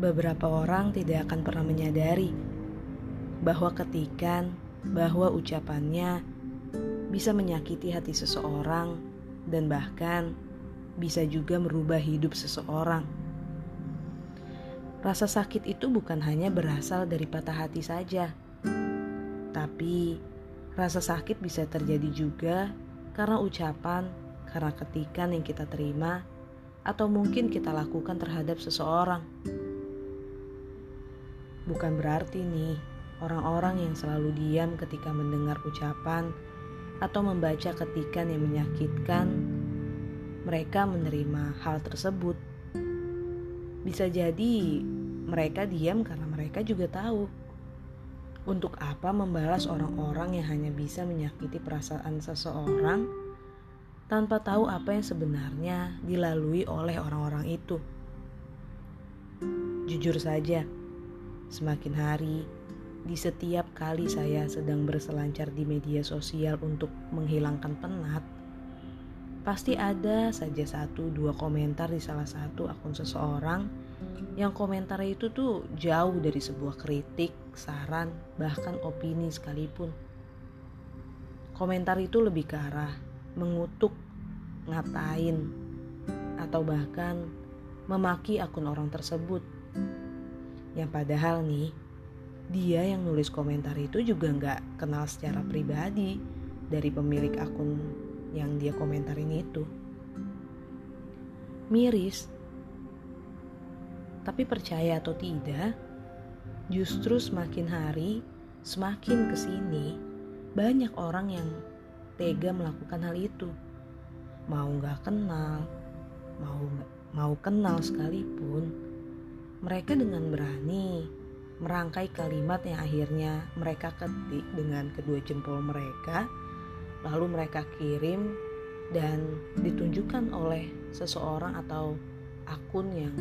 beberapa orang tidak akan pernah menyadari bahwa ketikan, bahwa ucapannya bisa menyakiti hati seseorang dan bahkan bisa juga merubah hidup seseorang. Rasa sakit itu bukan hanya berasal dari patah hati saja, tapi rasa sakit bisa terjadi juga karena ucapan, karena ketikan yang kita terima, atau mungkin kita lakukan terhadap seseorang. Bukan berarti nih orang-orang yang selalu diam ketika mendengar ucapan atau membaca ketikan yang menyakitkan, mereka menerima hal tersebut. Bisa jadi mereka diam karena mereka juga tahu untuk apa membalas orang-orang yang hanya bisa menyakiti perasaan seseorang tanpa tahu apa yang sebenarnya dilalui oleh orang-orang itu. Jujur saja, semakin hari di setiap kali saya sedang berselancar di media sosial untuk menghilangkan penat, pasti ada saja satu dua komentar di salah satu akun seseorang yang komentar itu tuh jauh dari sebuah kritik, saran, bahkan opini sekalipun. Komentar itu lebih ke arah mengutuk, ngatain, atau bahkan memaki akun orang tersebut. Yang padahal nih, dia yang nulis komentar itu juga nggak kenal secara pribadi dari pemilik akun yang dia komentarin itu. Miris, tapi percaya atau tidak, justru semakin hari, semakin ke sini, banyak orang yang tega melakukan hal itu. Mau nggak kenal, mau mau kenal sekalipun, mereka dengan berani merangkai kalimat yang akhirnya mereka ketik dengan kedua jempol mereka, lalu mereka kirim dan ditunjukkan oleh seseorang atau akun yang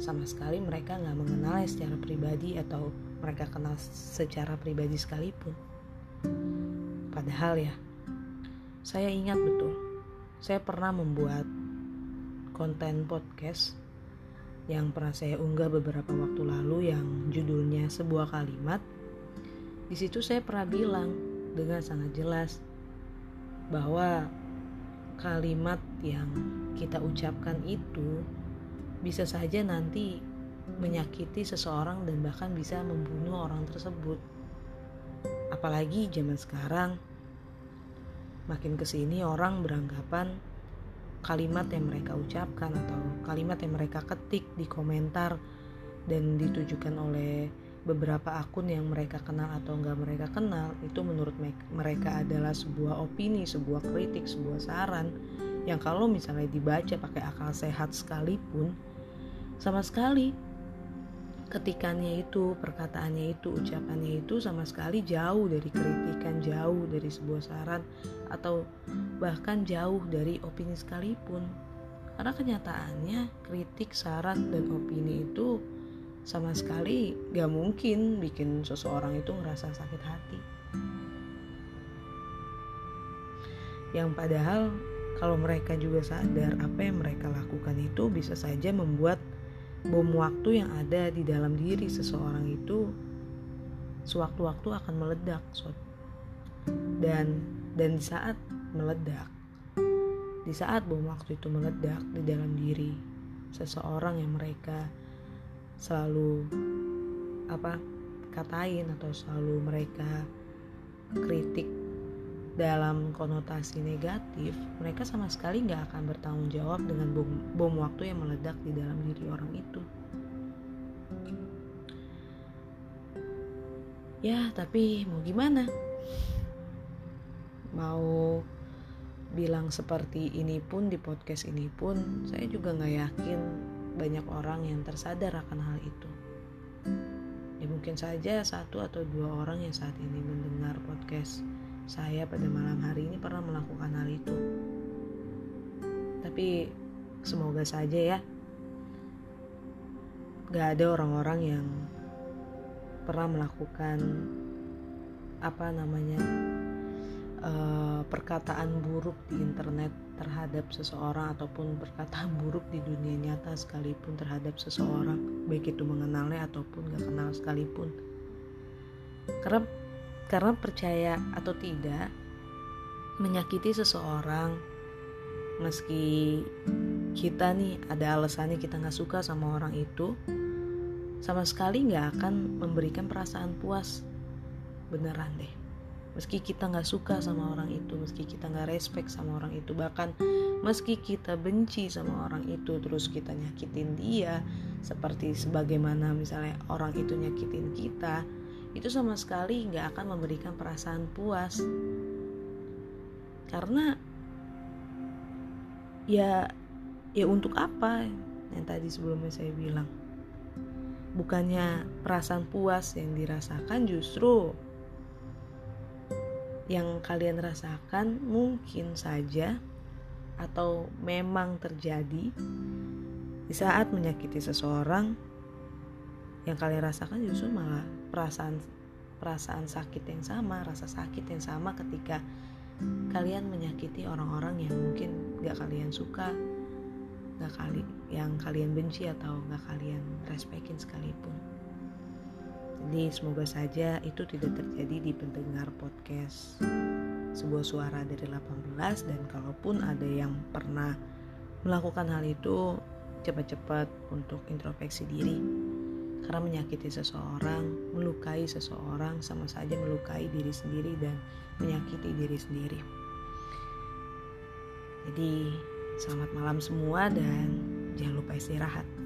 sama sekali mereka nggak mengenalnya secara pribadi atau mereka kenal secara pribadi sekalipun. Padahal ya, saya ingat betul, saya pernah membuat konten podcast yang pernah saya unggah beberapa waktu lalu yang judulnya sebuah kalimat. Di situ saya pernah bilang dengan sangat jelas bahwa kalimat yang kita ucapkan itu bisa saja nanti menyakiti seseorang dan bahkan bisa membunuh orang tersebut. Apalagi zaman sekarang makin ke sini orang beranggapan kalimat yang mereka ucapkan atau kalimat yang mereka ketik di komentar dan ditujukan oleh beberapa akun yang mereka kenal atau enggak mereka kenal itu menurut mereka adalah sebuah opini, sebuah kritik, sebuah saran yang kalau misalnya dibaca pakai akal sehat sekalipun sama sekali ketikannya itu, perkataannya itu, ucapannya itu sama sekali jauh dari kritikan, jauh dari sebuah saran atau bahkan jauh dari opini sekalipun. Karena kenyataannya kritik, saran, dan opini itu sama sekali gak mungkin bikin seseorang itu ngerasa sakit hati. Yang padahal kalau mereka juga sadar apa yang mereka lakukan itu bisa saja membuat bom waktu yang ada di dalam diri seseorang itu sewaktu-waktu akan meledak dan dan di saat meledak di saat bom waktu itu meledak di dalam diri seseorang yang mereka selalu apa katain atau selalu mereka kritik dalam konotasi negatif, mereka sama sekali nggak akan bertanggung jawab dengan bom, bom waktu yang meledak di dalam diri orang itu. Ya, tapi mau gimana? Mau bilang seperti ini pun di podcast ini pun, saya juga nggak yakin banyak orang yang tersadar akan hal itu. Ya mungkin saja satu atau dua orang yang saat ini mendengar podcast saya pada malam hari ini pernah melakukan hal itu. Tapi semoga saja ya, gak ada orang-orang yang pernah melakukan apa namanya uh, perkataan buruk di internet terhadap seseorang ataupun perkataan buruk di dunia nyata sekalipun terhadap seseorang baik itu mengenalnya ataupun gak kenal sekalipun karena karena percaya atau tidak menyakiti seseorang meski kita nih ada alasannya kita nggak suka sama orang itu sama sekali nggak akan memberikan perasaan puas. Beneran deh. Meski kita nggak suka sama orang itu meski kita nggak respect sama orang itu bahkan meski kita benci sama orang itu terus kita nyakitin dia seperti sebagaimana misalnya orang itu nyakitin kita itu sama sekali nggak akan memberikan perasaan puas. Karena ya ya untuk apa yang tadi sebelumnya saya bilang? Bukannya perasaan puas yang dirasakan justru yang kalian rasakan mungkin saja atau memang terjadi di saat menyakiti seseorang yang kalian rasakan justru malah perasaan perasaan sakit yang sama rasa sakit yang sama ketika kalian menyakiti orang-orang yang mungkin gak kalian suka gak kali yang kalian benci atau gak kalian respekin sekalipun. Jadi semoga saja itu tidak terjadi di pendengar podcast sebuah suara dari 18 dan kalaupun ada yang pernah melakukan hal itu cepat-cepat untuk introspeksi diri karena menyakiti seseorang, melukai seseorang sama saja melukai diri sendiri dan menyakiti diri sendiri. Jadi, selamat malam semua dan jangan lupa istirahat.